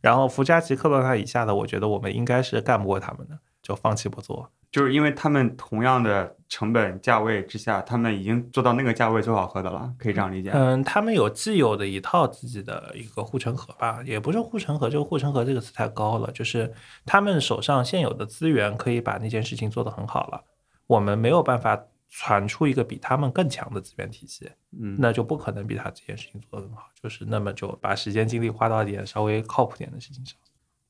然后福加及克罗纳以下的，我觉得我们应该是干不过他们的，就放弃不做。就是因为他们同样的成本价位之下，他们已经做到那个价位最好喝的了，可以这样理解。嗯，他们有既有的一套自己的一个护城河吧，也不是护城河，这个护城河这个词太高了，就是他们手上现有的资源可以把那件事情做得很好了，我们没有办法传出一个比他们更强的资源体系，嗯，那就不可能比他这件事情做得更好，就是那么就把时间精力花到一点稍微靠谱点的事情上。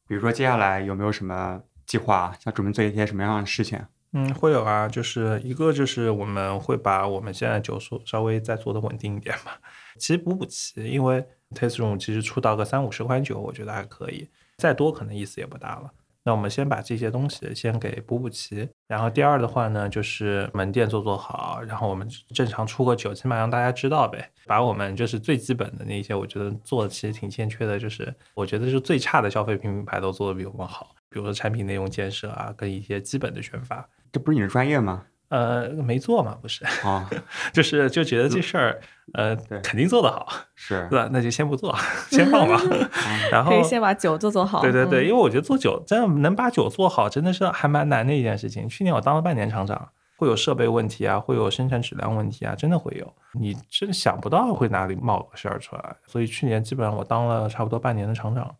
比如说接下来有没有什么计划，想准备做一些什么样的事情？嗯，会有啊，就是一个就是我们会把我们现在酒数稍微再做的稳定一点嘛。其实补补齐，因为 Taste Room 其实出到个三五十款酒，我觉得还可以，再多可能意思也不大了。那我们先把这些东西先给补补齐，然后第二的话呢，就是门店做做好，然后我们正常出个酒，起码让大家知道呗。把我们就是最基本的那些，我觉得做的其实挺欠缺的，就是我觉得是最差的消费品品牌都做的比我们好，比如说产品内容建设啊，跟一些基本的宣发。这不是你的专业吗？呃，没做嘛，不是，啊，就是就觉得这事儿，呃，肯定做得好，是对吧？那就先不做，先放吧。然后可以先把酒做做好。对对对，嗯因为我觉得做酒真的能把酒做好，真的是还蛮难的一件事情。去年我当了半年厂长，会有设备问题啊，会有生产质量问题啊，真的会有。你真的想不到会哪里冒个事儿出来，所以去年基本上我当了差不多半年的厂长，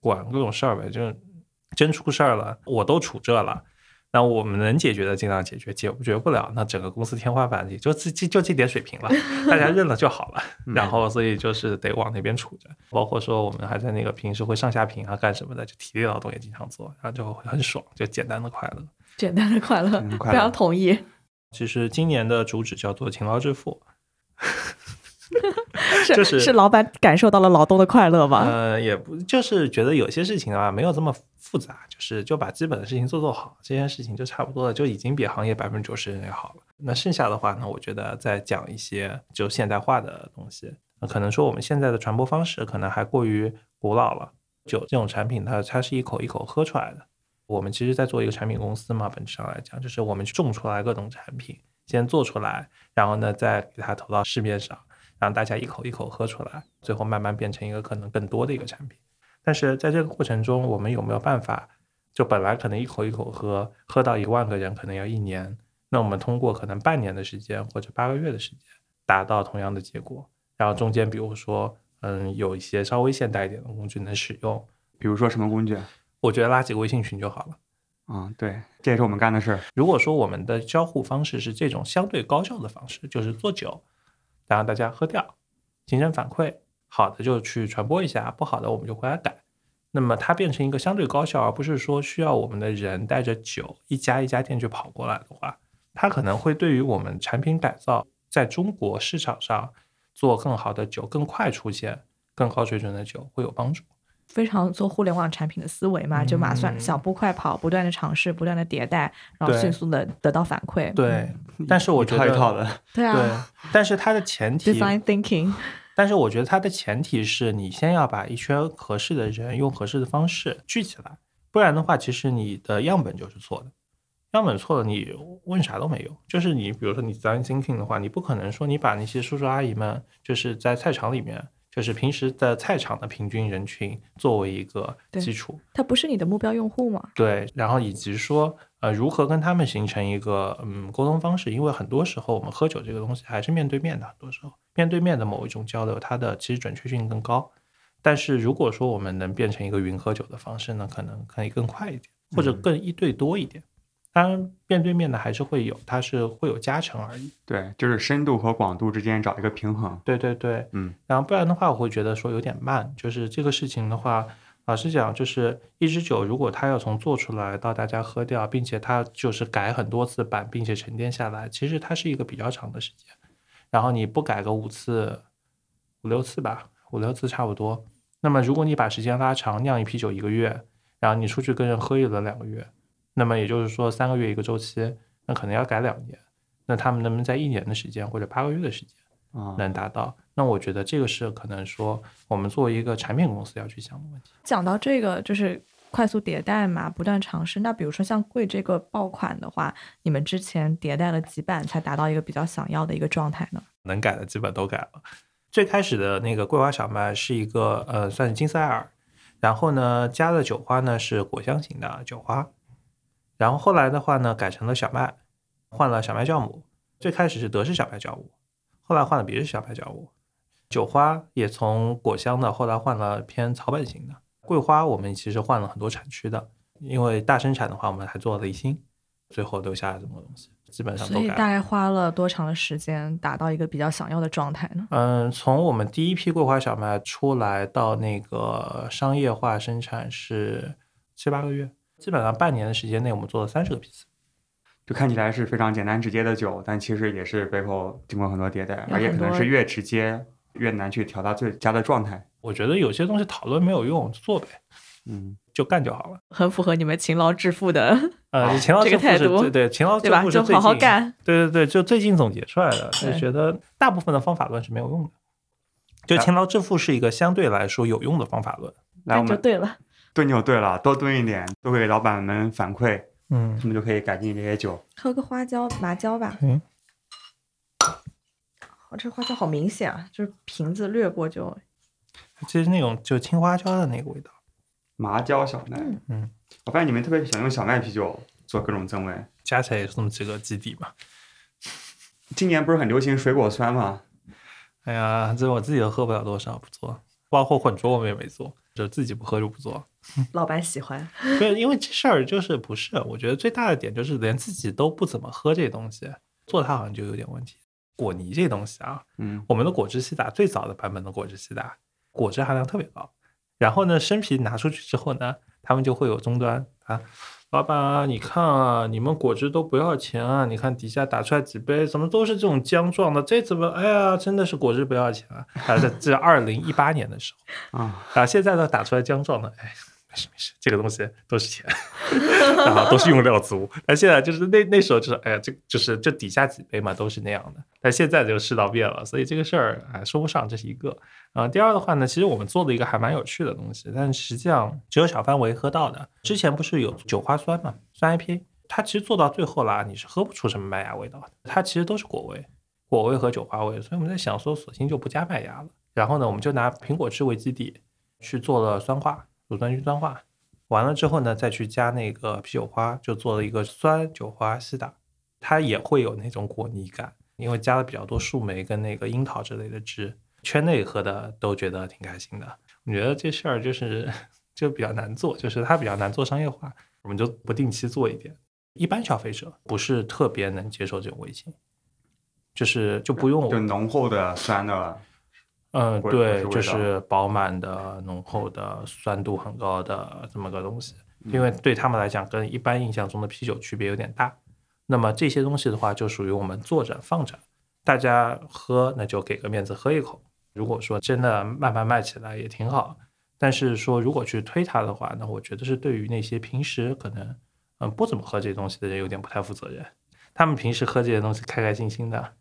管各种事儿呗，就是真出事儿了，我都处这了。那我们能解决的尽量解决，解决不了，那整个公司天花板也就这就就这点水平了，大家认了就好了。然后所以就是得往那边处着，包括说我们还在那个平时会上下屏啊干什么的，就体力劳动也经常做，然后就很爽，就简单的快乐。简单的快乐，非常 同意。其实今年的主旨叫做勤劳致富，是 就是是老板感受到了劳动的快乐吧？呃，也不就是觉得有些事情啊没有这么复杂，就是就把基本的事情做做好，这件事情就差不多了，就已经比行业百分之九十人要好了。那剩下的话呢，我觉得再讲一些就现代化的东西，那可能说我们现在的传播方式可能还过于古老了。酒这种产品它它是一口一口喝出来的。我们其实在做一个产品公司嘛，本质上来讲，就是我们种出来各种产品，先做出来，然后呢再给它投到市面上，让大家一口一口喝出来，最后慢慢变成一个可能更多的一个产品。但是在这个过程中，我们有没有办法？就本来可能一口一口喝，喝到一万个人可能要一年，那我们通过可能半年的时间或者八个月的时间，达到同样的结果。然后中间比如说，嗯，有一些稍微现代一点的工具能使用，比如说什么工具？我觉得拉几个微信群就好了。嗯，对，这也是我们干的事儿。如果说我们的交互方式是这种相对高效的方式，就是做酒，然后大家喝掉，形成反馈，好的就去传播一下，不好的我们就回来改。那么它变成一个相对高效，而不是说需要我们的人带着酒一家一家店去跑过来的话，它可能会对于我们产品改造在中国市场上做更好的酒、更快出现更高水准的酒会有帮助。非常做互联网产品的思维嘛，就马算嗯小步快跑，不断的尝试，不断的迭代，然后迅速的得到反馈。对，但是我一觉得套一套的，对对啊，但是它的前提，design thinking，但是我觉得它的前提是你先要把一圈合适的人用合适的方式聚起来，不然的话，其实你的样本就是错的。样本错了，你问啥都没用。就是你比如说你 design thinking 的话，你不可能说你把那些叔叔阿姨们，就是在菜场里面，就是平时的菜场的平均人群作为一个基础，它不是你的目标用户嘛？对，然后以及说，呃，如何跟他们形成一个嗯沟通方式，因为很多时候我们喝酒这个东西还是面对面的，很多时候面对面的某一种交流，它的其实准确性更高。但是如果说我们能变成一个云喝酒的方式呢，可能可以更快一点，或者更一对多一点。当然，面对面的还是会有，它是会有加成而已。对，就是深度和广度之间找一个平衡。对对对，嗯，然后不然的话，我会觉得说有点慢。就是这个事情的话，老实讲，就是一支酒，如果它要从做出来到大家喝掉，并且它就是改很多次版，并且沉淀下来，其实它是一个比较长的时间。然后你不改个五次、五六次吧，五六次差不多。那么如果你把时间拉长，酿一批酒一个月，然后你出去跟人喝一轮两个月。那么也就是说，三个月一个周期，那可能要改两年。那他们能不能在一年的时间或者八个月的时间能达到？那我觉得这个是可能说我们作为一个产品公司要去想的问题。讲到这个，就是快速迭代嘛，不断尝试。那比如说像贵这个爆款的话，你们之前迭代了几版才达到一个比较想要的一个状态呢？能改的基本都改了。最开始的那个桂花小麦是一个呃，算是金色艾尔，然后呢加的酒花呢是果香型的酒花。然后后来的话呢，改成了小麦，换了小麦酵母。最开始是德式小麦酵母，后来换了别式小麦酵母。酒花也从果香的，后来换了偏草本型的。桂花我们其实换了很多产区的，因为大生产的话，我们还做了离心，最后留下来这么多东西，基本上都改。所以大概花了多长的时间达到一个比较想要的状态呢？嗯，从我们第一批桂花小麦出来到那个商业化生产是七八个月。基本上半年的时间内，我们做了三十个批次，就看起来是非常简单直接的酒，但其实也是背后经过很多迭代，而且可能是越直接越难去调到最佳的状态。我觉得有些东西讨论没有用，做呗，嗯，就干就好了。很符合你们勤劳致富的 呃，勤劳这个态度，对对，勤劳对吧？就好好干。对对对，就最近总结出来的，就觉得大部分的方法论是没有用的，就勤劳致富是一个相对来说有用的方法论。那就对了。炖就对了，多炖一点，多给老板们反馈，嗯，他们就可以改进这些酒。喝个花椒、麻椒吧。嗯。好，这花椒好明显啊，就是瓶子掠过就。其实那种就青花椒的那个味道。麻椒小麦，嗯，我发现你们特别喜欢用小麦啤酒做各种增味，加起来也是这么几个基底吧。今年不是很流行水果酸吗？哎呀，这我自己都喝不了多少，不做。包括混浊我们也没做，就自己不喝就不做。老板喜欢，对，因为这事儿就是不是，我觉得最大的点就是连自己都不怎么喝这东西，做它好像就有点问题。果泥这东西啊，嗯，我们的果汁西打最早的版本的果汁西打，果汁含量特别高。然后呢，生啤拿出去之后呢，他们就会有终端啊。老板啊，你看啊，你们果汁都不要钱啊！你看底下打出来几杯，怎么都是这种浆状的？这怎么？哎呀，真的是果汁不要钱啊！啊，这这二零一八年的时候 啊，啊，现在呢打出来浆状的，哎。没事没事，这个东西都是钱，然后都是用料足。但现在就是那那时候就是，哎呀，这就是这底下几杯嘛都是那样的。但现在就世道变了，所以这个事儿哎说不上，这是一个。啊，第二的话呢，其实我们做了一个还蛮有趣的东西，但实际上只有小范围喝到的。之前不是有酒花酸嘛，酸 IP，它其实做到最后啦，你是喝不出什么麦芽味道的，它其实都是果味，果味和酒花味。所以我们在想说，索性就不加麦芽了。然后呢，我们就拿苹果汁为基底去做了酸化。乳酸菌酸化完了之后呢，再去加那个啤酒花，就做了一个酸酒花西打，它也会有那种果泥感，因为加了比较多树莓跟那个樱桃之类的汁，圈内喝的都觉得挺开心的。我觉得这事儿就是 就比较难做，就是它比较难做商业化，我们就不定期做一点。一般消费者不是特别能接受这种味型，就是就不用就浓厚的酸的。嗯，对，就是饱满的、浓厚的、酸度很高的这么个东西，因为对他们来讲，跟一般印象中的啤酒区别有点大。那么这些东西的话，就属于我们坐着放着，大家喝那就给个面子喝一口。如果说真的慢慢卖起来也挺好，但是说如果去推它的话，那我觉得是对于那些平时可能嗯不怎么喝这些东西的人有点不太负责任。他们平时喝这些东西开开心心的。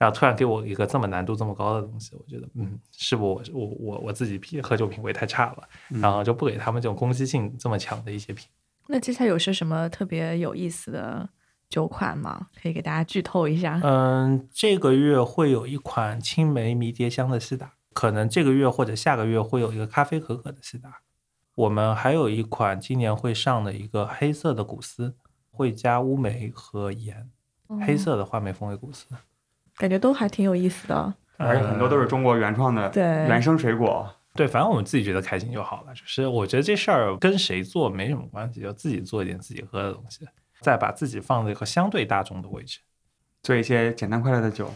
然后突然给我一个这么难度这么高的东西，我觉得，嗯，是不我我我我自己品喝酒品味太差了，然后就不给他们这种攻击性这么强的一些品。那接下来有些什么特别有意思的酒款吗？可以给大家剧透一下。嗯，这个月会有一款青梅迷迭香的西打，可能这个月或者下个月会有一个咖啡可可的西打。我们还有一款今年会上的一个黑色的古斯，会加乌梅和盐，黑色的话梅风味古斯。感觉都还挺有意思的，而且很多都是中国原创的，对原生水果，对，反正我们自己觉得开心就好了。就是我觉得这事儿跟谁做没什么关系，就自己做一点自己喝的东西，再把自己放在一个相对大众的位置。做一些简单快乐的酒。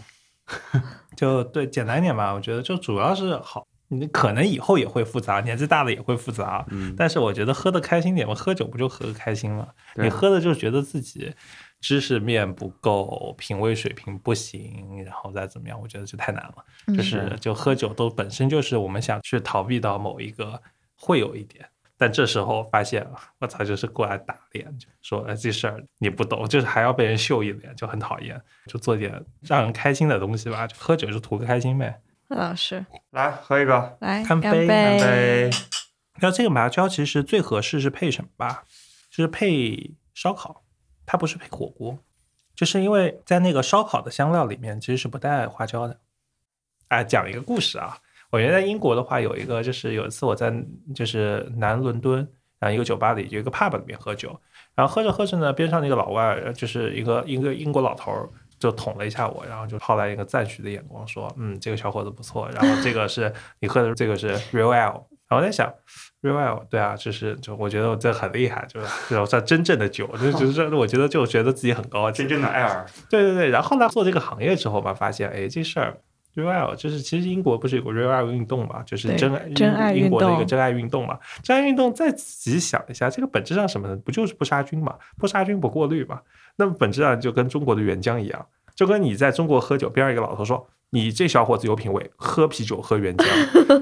就对，简单一点吧。我觉得就主要是好，你可能以后也会复杂，年纪大了也会复杂。嗯，但是我觉得喝的开心点嘛，喝酒不就喝个开心吗？你喝的就觉得自己知识面不够，品味水平不行，然后再怎么样，我觉得就太难了。嗯就是就喝酒都本身就是我们想去逃避到某一个会有一点，但这时候发现我操，就是过来打脸，就说哎这事儿你不懂，就是还要被人秀一脸，就很讨厌。就做点让人开心的东西吧，就喝酒就图个开心呗。老师，来喝一个，来干杯杯，干杯。那这个麻椒其实最合适是配什么吧？就是配烧烤，它不是配火锅，就是因为在那个烧烤的香料里面其实是不带花椒的。哎，讲一个故事啊，我原来在英国的话有一个，就是有一次我在就是南伦敦，然后一个酒吧里有一个 pub 里面喝酒，然后喝着喝着呢，边上那个老外就是一个一个英国老头儿。就捅了一下我，然后就抛来一个赞许的眼光，说：“嗯，这个小伙子不错。”然后这个是你喝的，这个是 Real Ale。然后我在想，Real Ale，对啊，就是就我觉得我这很厉害，就是这种算真正的酒，就就是我觉得就觉得自己很高级真。正的艾尔，对对对，然后呢，做这个行业之后吧，发现哎，这事儿 Real 就是其实英国不是有个 Real 运动嘛，就是真爱真爱运英国的一个动真爱运动嘛。真爱运动再仔细想一下，这个本质上什么呢？不就是不杀菌嘛？不杀菌不过滤嘛？那么本质上就跟中国的原浆一样，就跟你在中国喝酒，边上一个老头说：“你这小伙子有品味，喝啤酒喝原浆。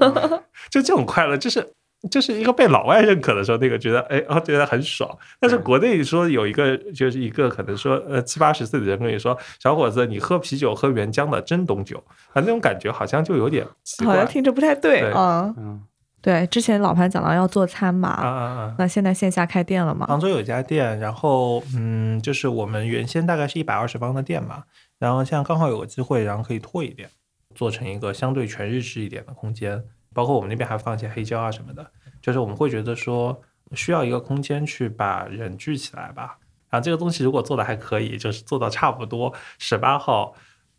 ”就这种快乐，就是。就是一个被老外认可的时候，那个觉得哎哦，觉得很爽。但是国内说有一个就是一个可能说呃七八十岁的人跟你说，小伙子，你喝啤酒喝原浆的真懂酒啊，那种感觉好像就有点好像听着不太对啊嗯，嗯，对，之前老潘讲到要做餐嘛，啊啊啊！那现在线下开店了吗？杭州有一家店，然后嗯，就是我们原先大概是一百二十方的店嘛，然后现在刚好有个机会，然后可以拓一点，做成一个相对全日制一点的空间，包括我们那边还放一些黑胶啊什么的，就是我们会觉得说需要一个空间去把人聚起来吧。然后这个东西如果做的还可以，就是做到差不多十八号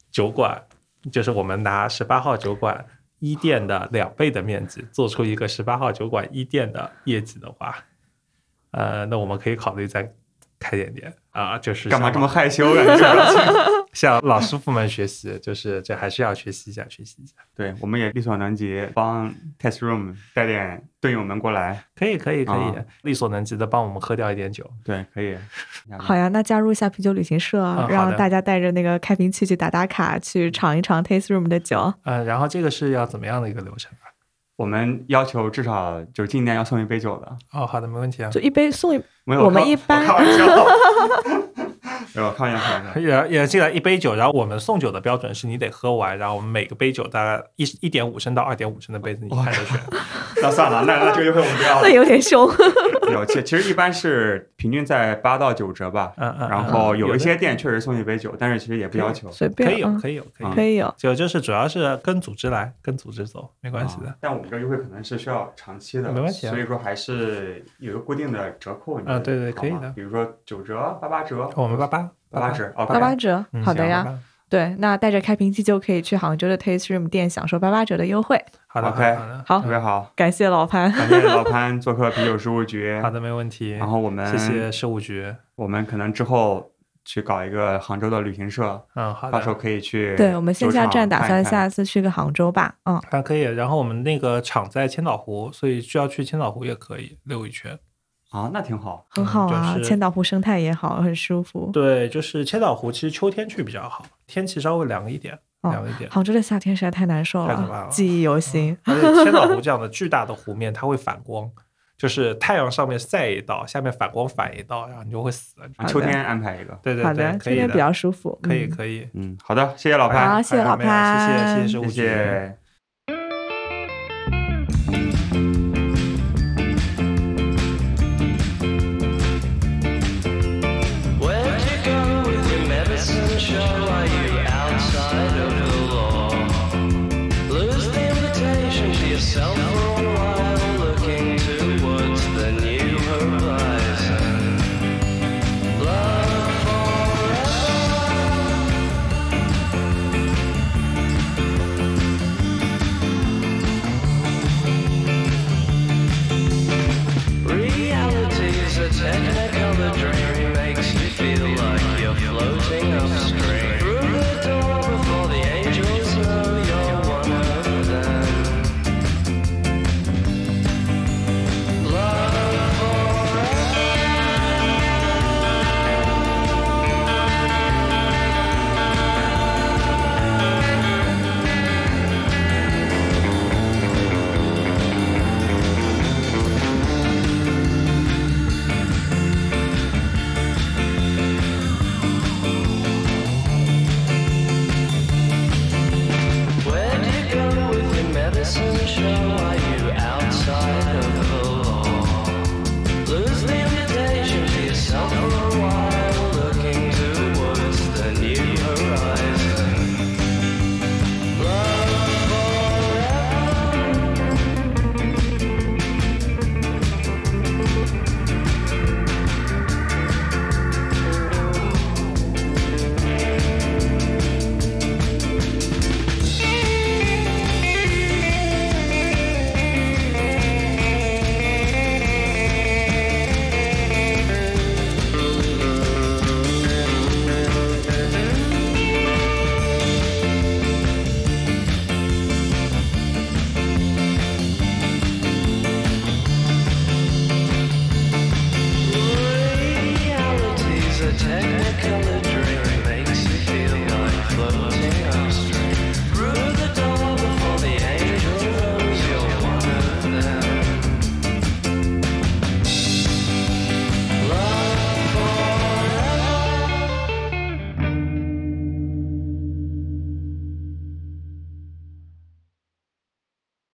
酒馆，就是我们拿十八号酒馆一店的两倍的面积，做出一个十八号酒馆一店的业绩的话，呃，那我们可以考虑再开点店啊，就是干嘛这么害羞呀？你这表情。向老师傅们学习？就是这还是要学习一下，学习一下。对，我们也力所能及，帮 Test Room 带点队友们过来。可以，可以，可以，啊力所能及的帮我们喝掉一点酒。对，可以。好呀，那加入一下啤酒旅行社，嗯让大家带着那个开瓶器去打打卡，去尝一尝 Taste Room 的酒。嗯、然后这个是要怎么样的一个流程啊？我们要求至少就是进店要送一杯酒的。哦，好的，没问题啊。就一杯送一，没有，我们一般我开玩笑。没有，开玩笑，开玩笑。也也进来一杯酒，然后我们送酒的标准是你得喝完，然后我们每个杯酒大概一一点五升到二点五升的杯子，你看着选。那算了，那那这个优惠我们不要那了。有点凶。有，其其实一般是平均在八到九折吧。嗯嗯，然后有一些店确实送一杯酒，但是其实也不要求。随便，可以有，嗯可以有，可以有。就就是主要是跟组织来，跟组织走，没关系的啊。但我们这个优惠可能是需要长期的，没问题啊所以说还是有一个固定的折扣。啊对对可以的吗比如说九折、八八折，我们八八八八折，哦，八八折，嗯好的呀。对，那带着开瓶器就可以去杭州的 Taste Room 店享受八八折的优惠。好的 OK 好的好特别好。感谢老潘。感谢老潘做客啤酒事务局。好的，没问题。然后我们谢谢事务局。我们可能之后去搞一个杭州的旅行社，嗯，好的。到时候可以去。对我们线下站打算看下次去个杭州吧。嗯，还可以，然后我们那个厂在千岛湖，所以需要去千岛湖也可以溜一圈。啊，那挺好。很好啊，就是千岛湖生态也好，很舒服。对，就是千岛湖，其实秋天去比较好，天气稍微凉一点，哦凉一点。杭州的夏天实在太难受太可怕了记忆犹新。而且千岛湖这样的巨大的湖面，它会反光，就是太阳上面晒一道，下面反光反一道，然后你就会死。秋天安排一个。对对好的，对，可以秋天比较，舒服。可以嗯可以。嗯，好的，谢谢老潘，好，谢谢老没有谢谢谢潘，谢事务谢。谢。